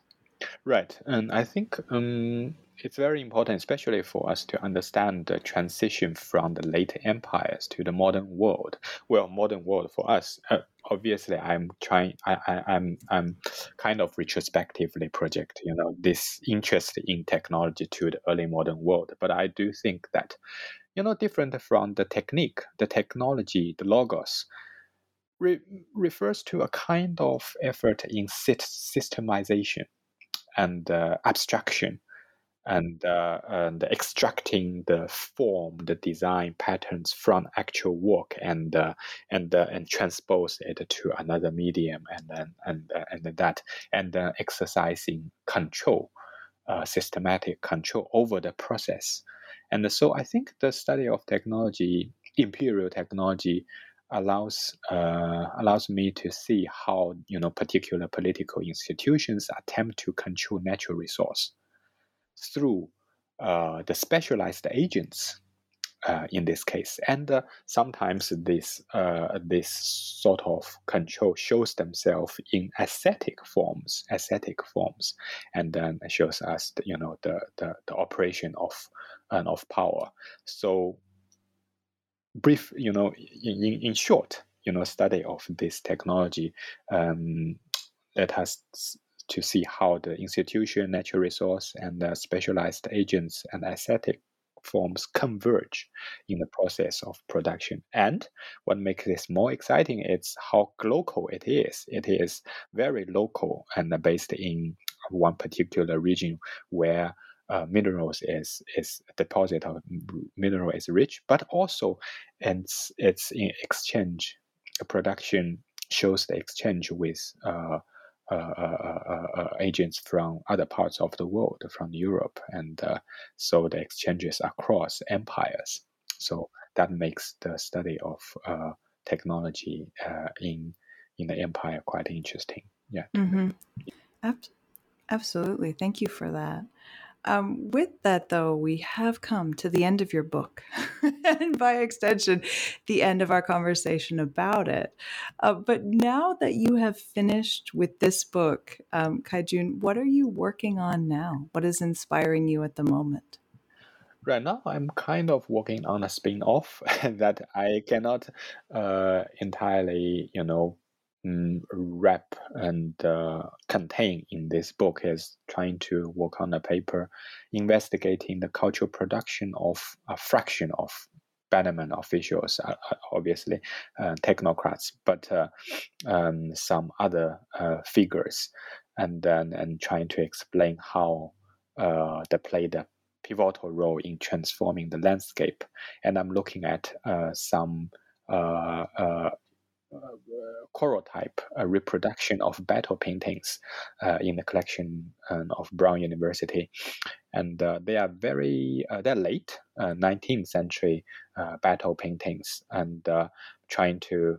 Right, and I think um, it's very important, especially for us to understand the transition from the late empires to the modern world. Well, modern world for us, uh, obviously, I'm trying. I, I, I'm I'm kind of retrospectively project, you know, this interest in technology to the early modern world. But I do think that, you know, different from the technique, the technology, the logos. Re- refers to a kind of effort in systemization and uh, abstraction and, uh, and extracting the form, the design patterns from actual work and uh, and uh, and transpose it to another medium and then and uh, and that and then exercising control, uh, systematic control over the process. And so I think the study of technology, imperial technology, allows uh, allows me to see how you know particular political institutions attempt to control natural resource through uh, the specialized agents uh, in this case. And uh, sometimes this uh, this sort of control shows themselves in aesthetic forms, aesthetic forms, and then shows us, the, you know, the, the, the operation of and of power. So, brief, you know, in, in short, you know, study of this technology um, let us to see how the institution, natural resource, and the specialized agents and aesthetic forms converge in the process of production. And what makes this more exciting is how local it is. It is very local and based in one particular region where uh, minerals is is deposit of mineral is rich, but also it's it's in exchange production shows the exchange with uh, uh, uh, uh, agents from other parts of the world, from Europe, and so the exchanges across empires. So that makes the study of technology in in the empire quite interesting. Yeah. Mm-hmm. Absolutely. Thank you for that. Um, with that, though, we have come to the end of your book, <laughs> and by extension, the end of our conversation about it. Uh, but now that you have finished with this book, um, Kai Jun, what are you working on now? What is inspiring you at the moment? Right now, I'm kind of working on a spin-off <laughs> that I cannot uh, entirely, you know, um, wrap and uh, contain in this book is trying to work on a paper investigating the cultural production of a fraction of Bannerman officials, uh, uh, obviously uh, technocrats, but uh, um, some other uh, figures, and then and trying to explain how they played a pivotal role in transforming the landscape. And I'm looking at some collotype, a reproduction of battle paintings uh, in the collection um, of Brown University, and uh, they are very uh, they're late 19th century battle paintings, and trying to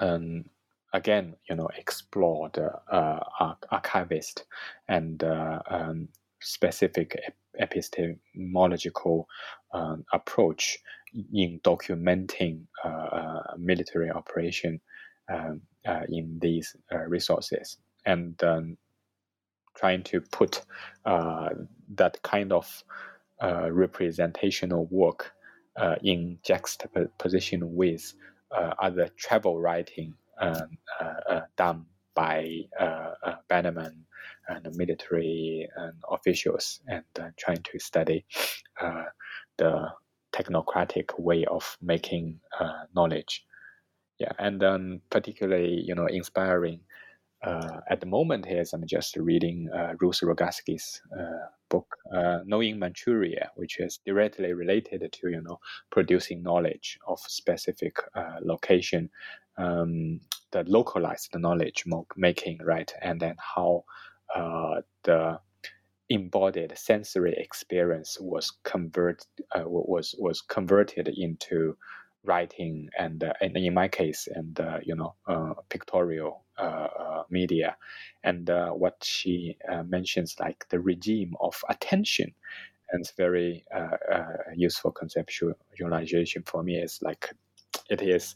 um, again, you know, explore the uh, archivist and uh, um, specific epistemological um, approach in documenting uh, uh, military operation um, uh, in these resources. And um, trying to put that kind of representational work in juxtaposition with other travel writing um, done by Bannerman and military and officials and trying to study the technocratic way of making uh, knowledge. Yeah, and then particularly, you know, inspiring uh, at the moment is I'm just reading uh, Ruth Rogaski's uh, book, uh, Knowing Manchuria, which is directly related to you know producing knowledge of specific uh, location, um, the localized knowledge making, right, and then how uh, the embodied sensory experience was convert was was converted into writing and, uh, and in my case and uh, you know uh, pictorial uh, uh, media. And uh, what she mentions like the regime of attention. And it's very useful conceptualization for me is like it is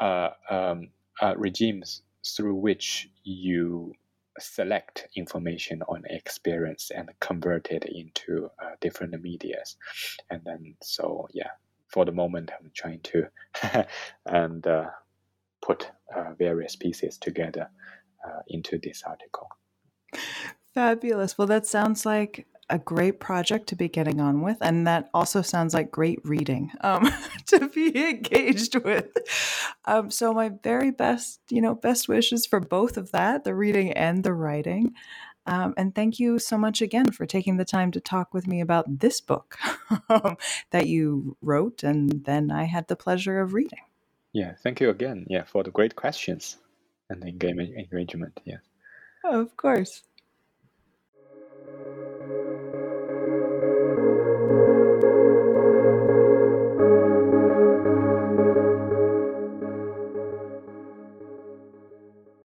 um, regimes through which you select information on experience and convert it into different medias and then so yeah for the moment, I'm trying to <laughs> and uh, put uh, various pieces together uh, into this article. Fabulous. Well, that sounds like a great project to be getting on with, and that also sounds like great reading um, <laughs> to be engaged with. Um, so, my very best, you know, best wishes for both of that, the reading and the writing. Um, and thank you so much again for taking the time to talk with me about this book <laughs> that you wrote and then I had the pleasure of reading. Yeah, thank you again. Yeah, for the great questions and the engagement. Yeah. Oh, of course.